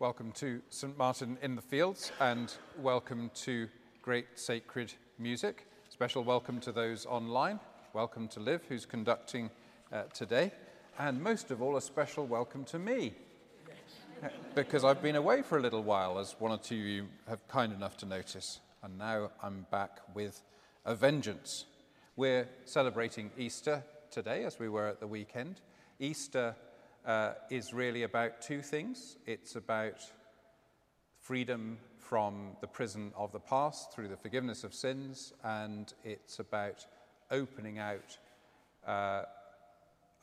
Welcome to St. Martin in the Fields and welcome to Great Sacred Music. Special welcome to those online. Welcome to Liv, who's conducting uh, today. And most of all, a special welcome to me. Because I've been away for a little while, as one or two of you have kind enough to notice. And now I'm back with a vengeance. We're celebrating Easter today, as we were at the weekend. Easter uh, is really about two things it's about freedom from the prison of the past through the forgiveness of sins, and it's about opening out uh,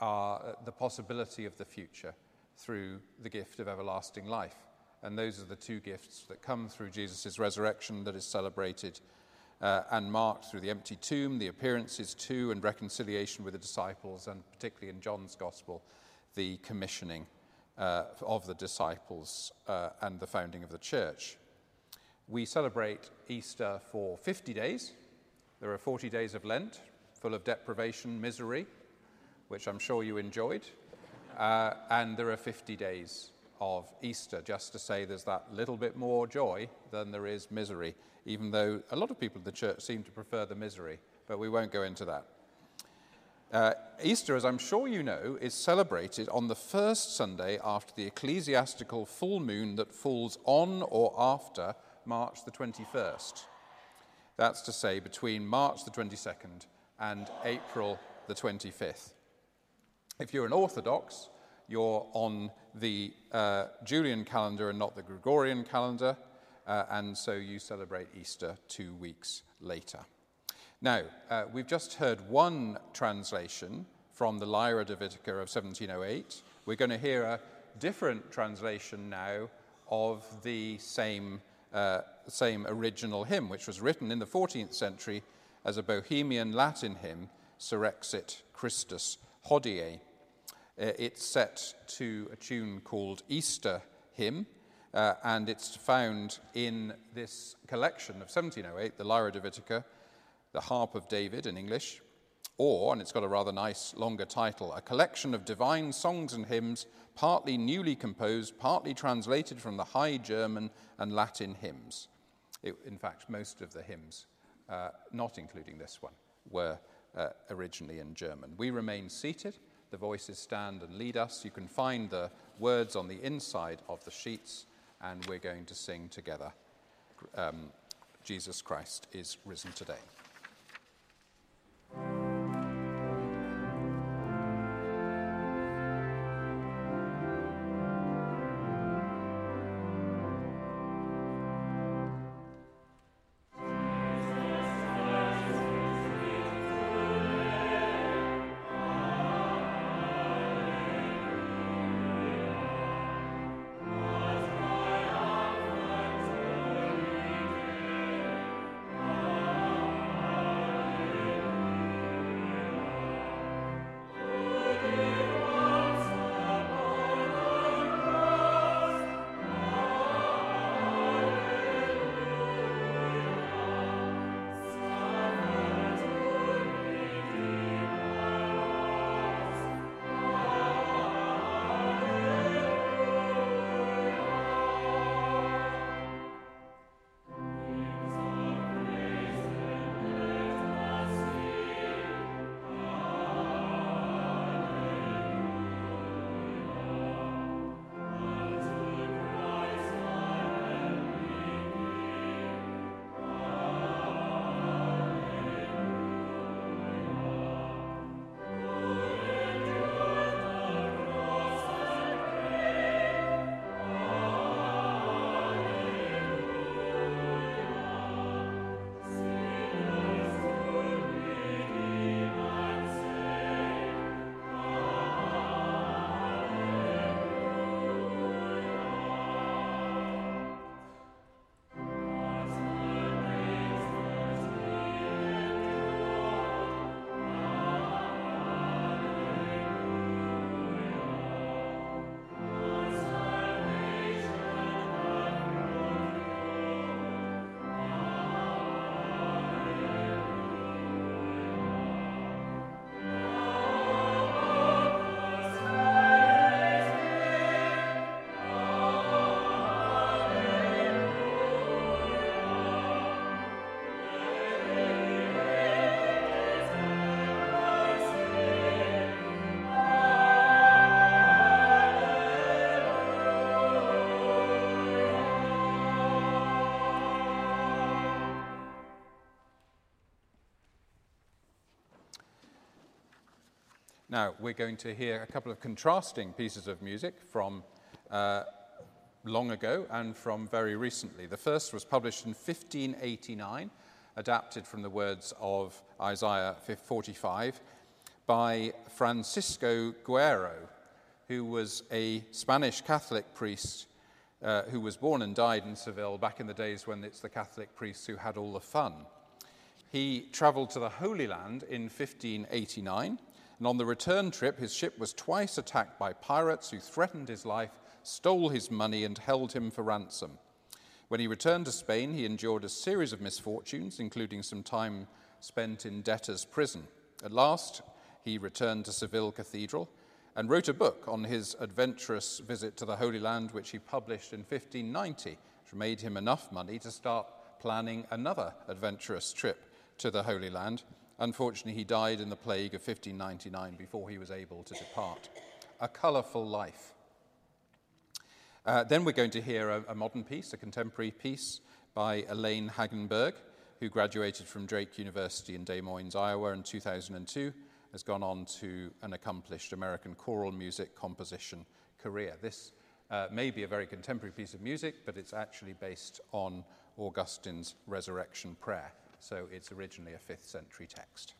our, the possibility of the future through the gift of everlasting life. And those are the two gifts that come through Jesus' resurrection that is celebrated uh, and marked through the empty tomb, the appearances to, and reconciliation with the disciples, and particularly in John's Gospel, the commissioning uh, of the disciples uh, and the founding of the church. We celebrate Easter for 50 days. There are 40 days of Lent, full of deprivation, misery, which I'm sure you enjoyed. Uh, and there are 50 days of Easter, just to say there's that little bit more joy than there is misery, even though a lot of people in the church seem to prefer the misery, but we won't go into that. Uh, Easter, as I'm sure you know, is celebrated on the first Sunday after the ecclesiastical full moon that falls on or after March the 21st. That's to say, between March the 22nd and April the 25th. If you're an Orthodox, you're on the uh, Julian calendar and not the Gregorian calendar, uh, and so you celebrate Easter two weeks later. Now, uh, we've just heard one translation from the Lyra Davidica of 1708. We're going to hear a different translation now of the same, uh, same original hymn, which was written in the 14th century as a Bohemian Latin hymn, Surrexit Christus Hodie. Uh, it's set to a tune called Easter Hymn, uh, and it's found in this collection of 1708, the Lyra Davidica, the Harp of David in English, or, and it's got a rather nice longer title, a collection of divine songs and hymns, partly newly composed, partly translated from the High German and Latin hymns. It, in fact, most of the hymns, uh, not including this one, were uh, originally in German. We remain seated. The voices stand and lead us. You can find the words on the inside of the sheets, and we're going to sing together um, Jesus Christ is risen today. Now, we're going to hear a couple of contrasting pieces of music from uh, long ago and from very recently. The first was published in 1589, adapted from the words of Isaiah 45 by Francisco Guerrero, who was a Spanish Catholic priest uh, who was born and died in Seville back in the days when it's the Catholic priests who had all the fun. He traveled to the Holy Land in 1589 and on the return trip, his ship was twice attacked by pirates who threatened his life, stole his money, and held him for ransom. When he returned to Spain, he endured a series of misfortunes, including some time spent in debtor's prison. At last, he returned to Seville Cathedral and wrote a book on his adventurous visit to the Holy Land, which he published in 1590, which made him enough money to start planning another adventurous trip to the Holy Land. Unfortunately, he died in the plague of 1599 before he was able to depart. A colourful life. Uh, then we're going to hear a, a, modern piece, a contemporary piece by Elaine Hagenberg, who graduated from Drake University in Des Moines, Iowa in 2002, has gone on to an accomplished American choral music composition career. This uh, may be a very contemporary piece of music, but it's actually based on Augustine's resurrection prayer so it's originally a 5th century text.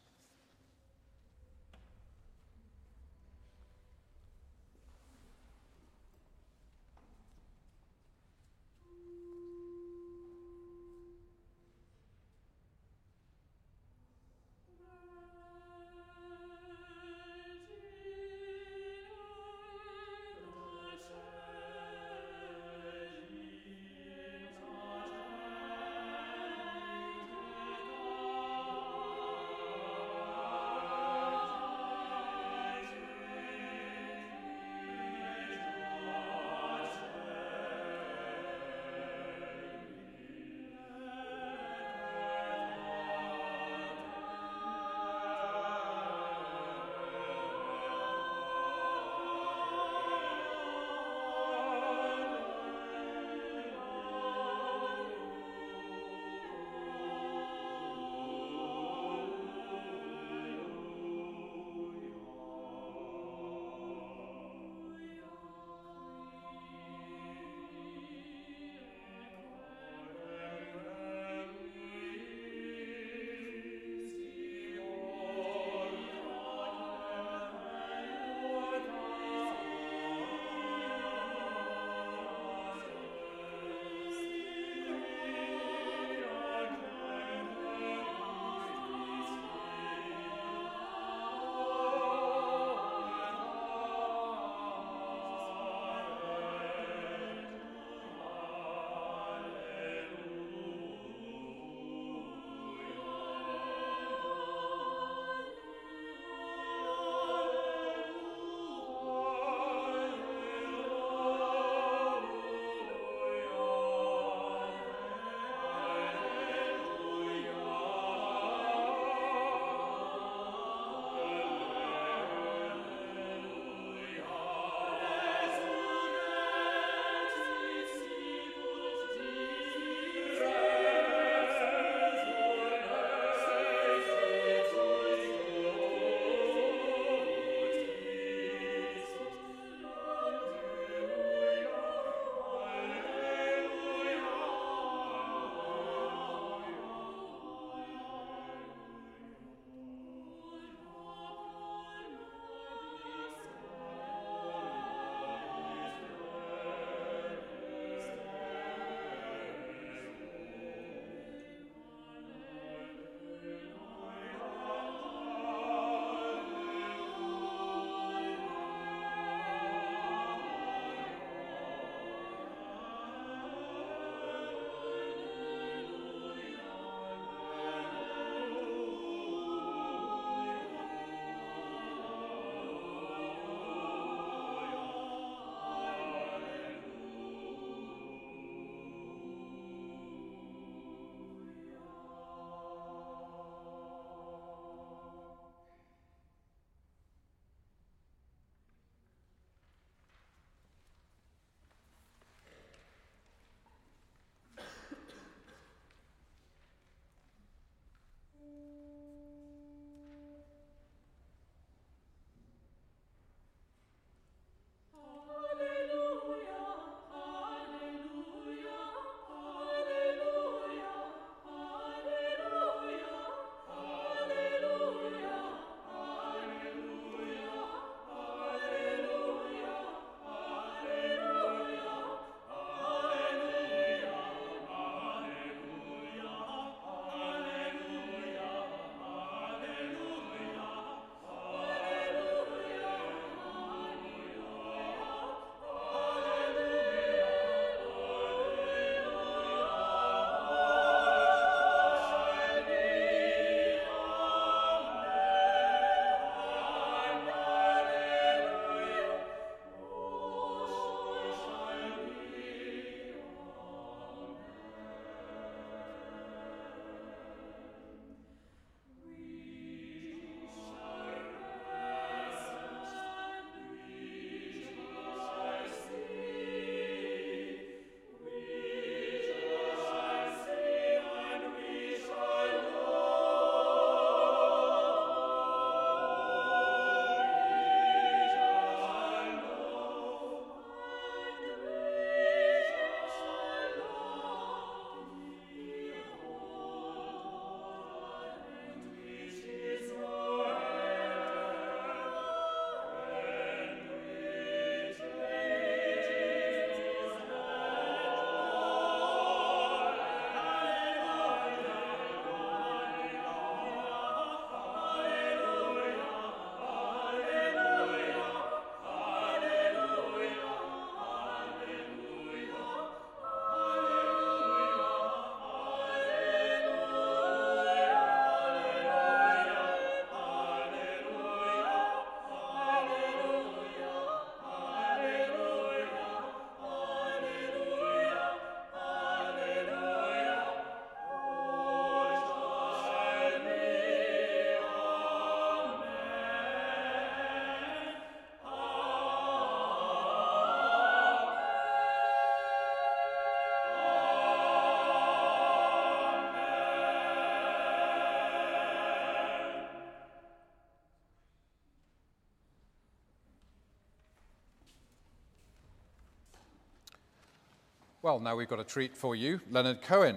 Well, now we've got a treat for you. Leonard Cohen.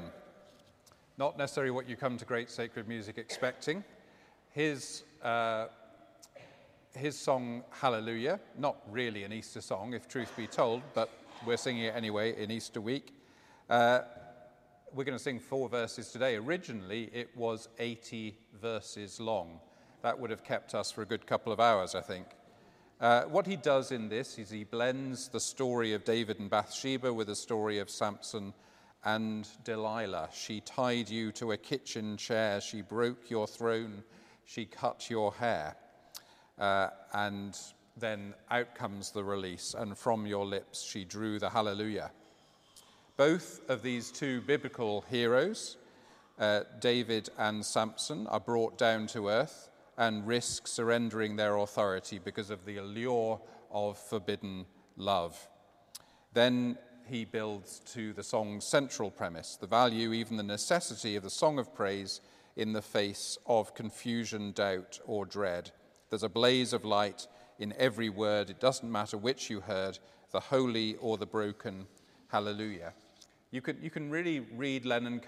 Not necessarily what you come to great sacred music expecting. His, uh, his song Hallelujah, not really an Easter song, if truth be told, but we're singing it anyway in Easter week. Uh, we're going to sing four verses today. Originally, it was 80 verses long. That would have kept us for a good couple of hours, I think. Uh, what he does in this is he blends the story of David and Bathsheba with the story of Samson and Delilah. She tied you to a kitchen chair, she broke your throne, she cut your hair. Uh, and then out comes the release, and from your lips she drew the hallelujah. Both of these two biblical heroes, uh, David and Samson, are brought down to earth and risk surrendering their authority because of the allure of forbidden love. Then he builds to the song's central premise the value, even the necessity of the song of praise in the face of confusion, doubt, or dread. There's a blaze of light in every word. It doesn't matter which you heard, the holy or the broken. Hallelujah. You can, you can really read Leonard,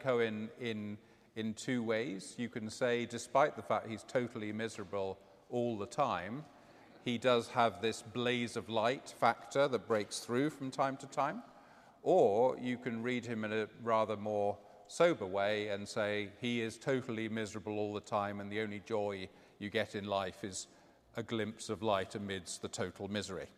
Cohen in in two ways. You can say, despite the fact he's totally miserable all the time, he does have this blaze of light factor that breaks through from time to time. Or you can read him in a rather more sober way and say, he is totally miserable all the time, and the only joy you get in life is a glimpse of light amidst the total misery.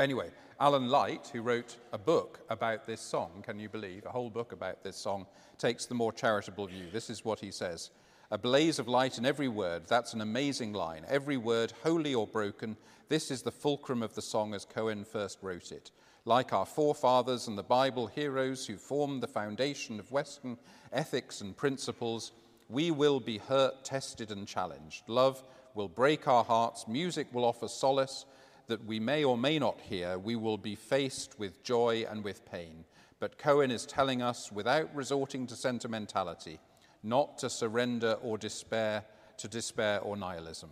Anyway, Alan Light, who wrote a book about this song, can you believe, a whole book about this song, takes the more charitable view. This is what he says A blaze of light in every word, that's an amazing line. Every word, holy or broken, this is the fulcrum of the song as Cohen first wrote it. Like our forefathers and the Bible heroes who formed the foundation of Western ethics and principles, we will be hurt, tested, and challenged. Love will break our hearts, music will offer solace that we may or may not hear, we will be faced with joy and with pain. But Cohen is telling us, without resorting to sentimentality, not to surrender or despair to despair or nihilism.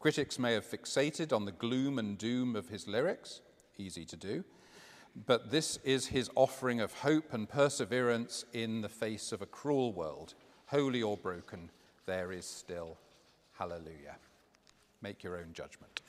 Critics may have fixated on the gloom and doom of his lyrics, easy to do, but this is his offering of hope and perseverance in the face of a cruel world. Holy or broken, there is still hallelujah. Make your own judgment.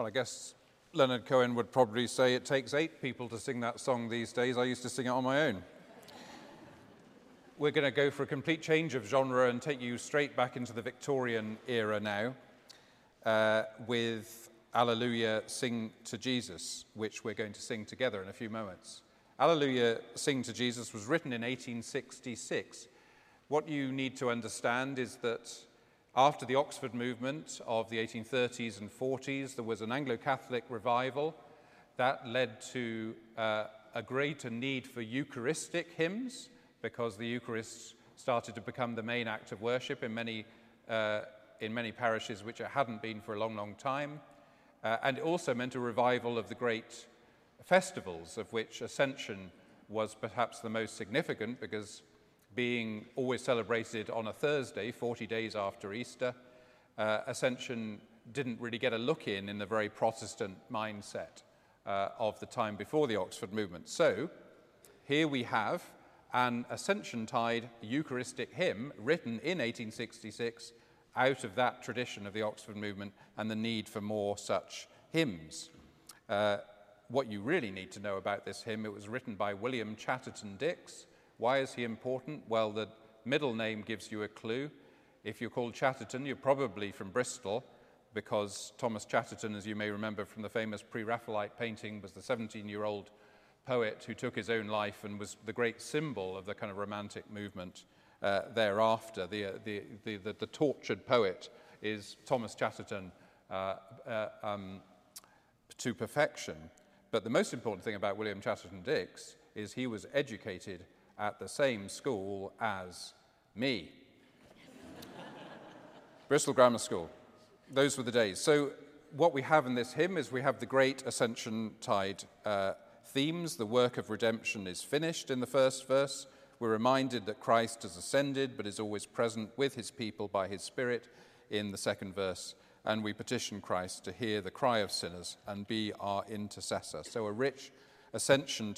Well, I guess Leonard Cohen would probably say it takes eight people to sing that song these days. I used to sing it on my own. We're going to go for a complete change of genre and take you straight back into the Victorian era now uh, with Alleluia Sing to Jesus, which we're going to sing together in a few moments. Alleluia Sing to Jesus was written in 1866. What you need to understand is that after the Oxford movement of the 1830s and 40s, there was an Anglo Catholic revival that led to uh, a greater need for Eucharistic hymns because the Eucharist started to become the main act of worship in many, uh, in many parishes, which it hadn't been for a long, long time. Uh, and it also meant a revival of the great festivals, of which Ascension was perhaps the most significant because being always celebrated on a Thursday, 40 days after Easter, uh, Ascension didn't really get a look in in the very Protestant mindset uh, of the time before the Oxford movement. So here we have an Ascension Tide Eucharistic hymn written in 1866 out of that tradition of the Oxford movement and the need for more such hymns. Uh, what you really need to know about this hymn, it was written by William Chatterton Dix, why is he important? Well, the middle name gives you a clue. If you're called Chatterton, you're probably from Bristol, because Thomas Chatterton, as you may remember from the famous pre Raphaelite painting, was the 17 year old poet who took his own life and was the great symbol of the kind of romantic movement uh, thereafter. The, uh, the, the, the, the, tortured poet is Thomas Chatterton uh, uh um, to perfection. But the most important thing about William Chatterton Dix is he was educated at the same school as me. Bristol Grammar School. Those were the days. So, what we have in this hymn is we have the great Ascension Tide uh, themes. The work of redemption is finished in the first verse. We're reminded that Christ has ascended but is always present with his people by his Spirit in the second verse. And we petition Christ to hear the cry of sinners and be our intercessor. So, a rich ascension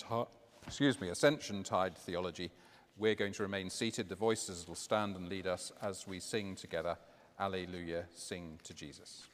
excuse me, Ascension Tide theology, we're going to remain seated. The voices will stand and lead us as we sing together, Alleluia, sing to Jesus.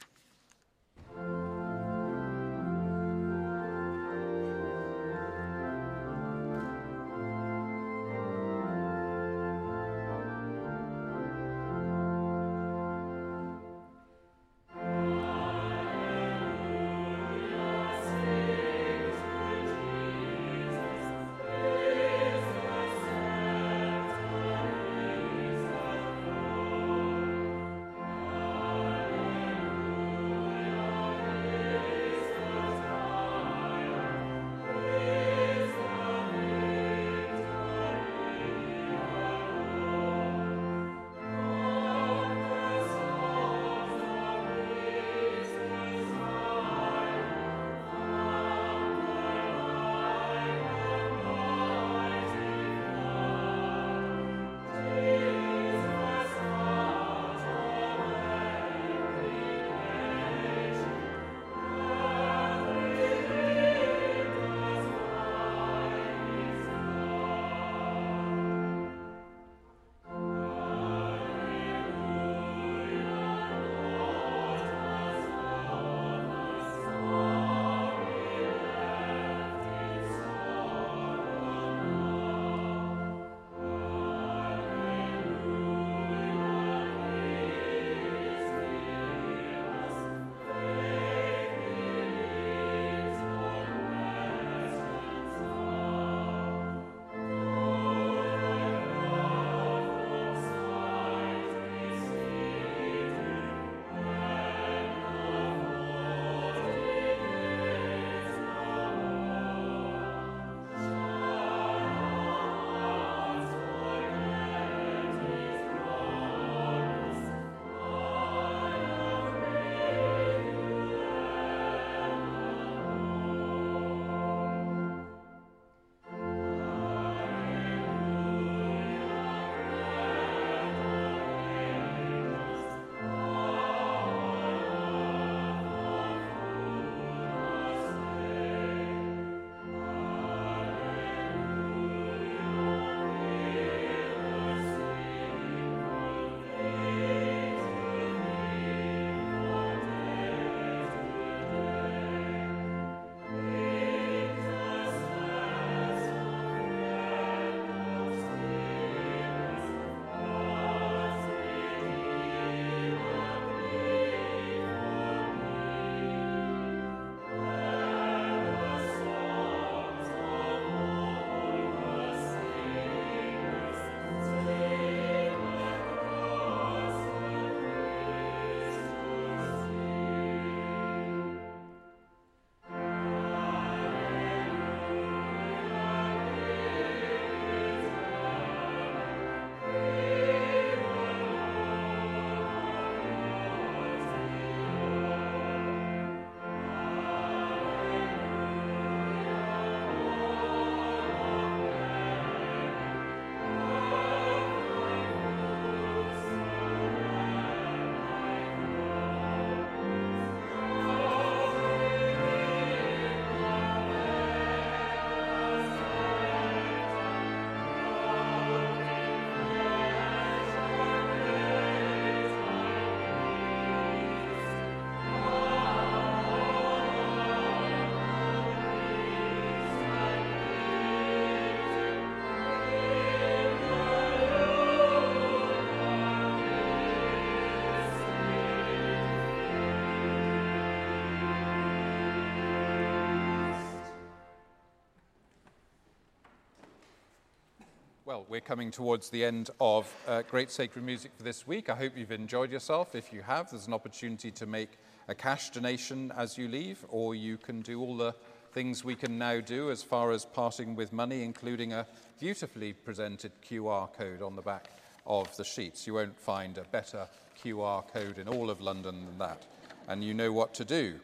Well, we're coming towards the end of uh, Great Sacred Music for this week. I hope you've enjoyed yourself. If you have, there's an opportunity to make a cash donation as you leave, or you can do all the things we can now do as far as parting with money, including a beautifully presented QR code on the back of the sheets. You won't find a better QR code in all of London than that, and you know what to do.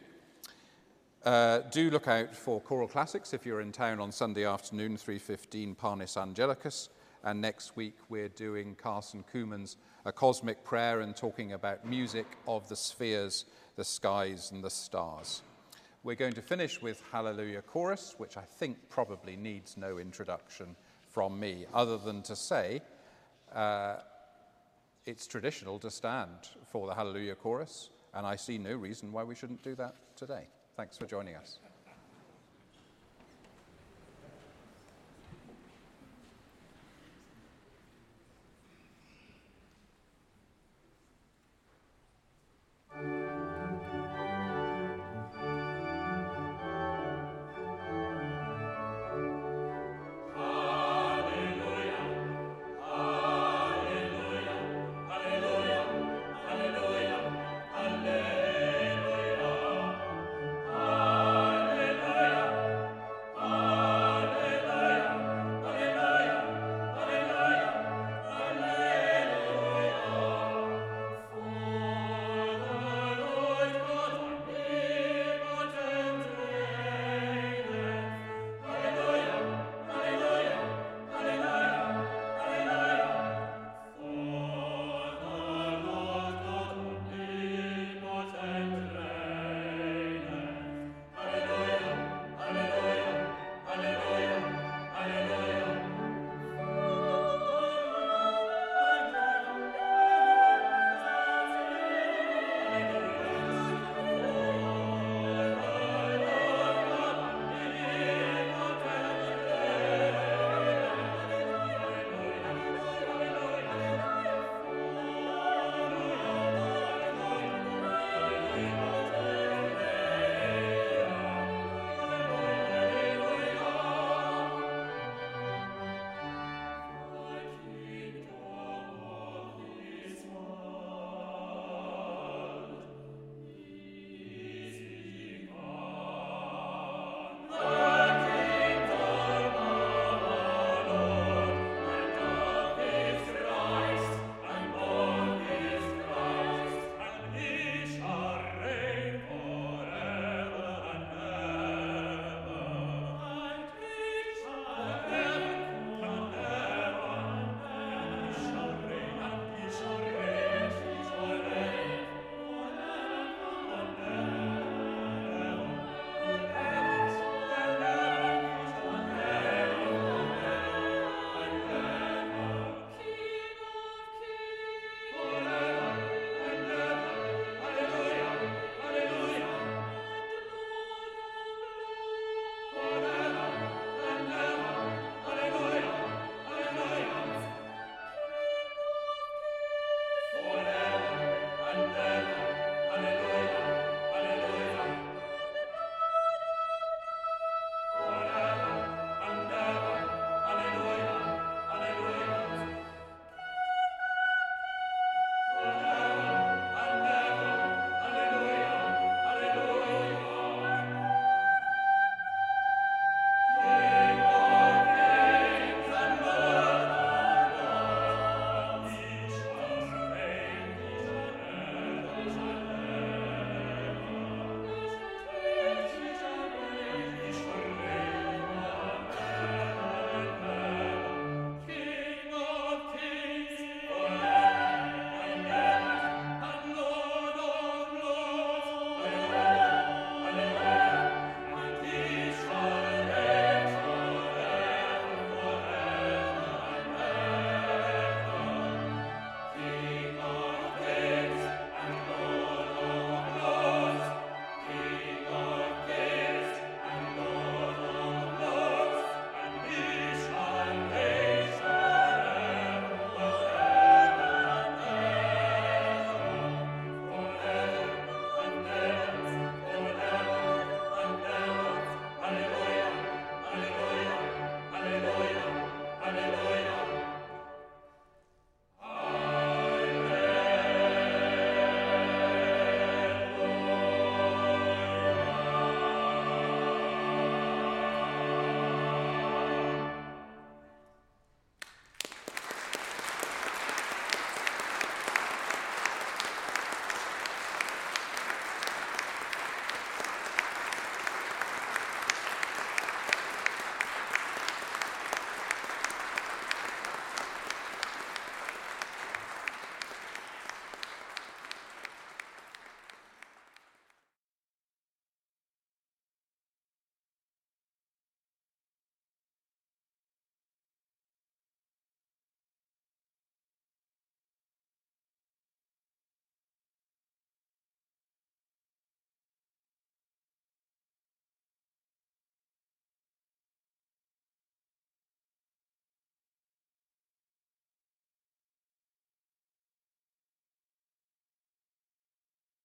Uh, do look out for choral classics if you're in town on Sunday afternoon, 3.15 Panis Angelicus. And next week we're doing Carson Cooman's A Cosmic Prayer and talking about music of the spheres, the skies and the stars. We're going to finish with Hallelujah Chorus, which I think probably needs no introduction from me, other than to say uh, it's traditional to stand for the Hallelujah Chorus, and I see no reason why we shouldn't do that today. Thanks for joining us.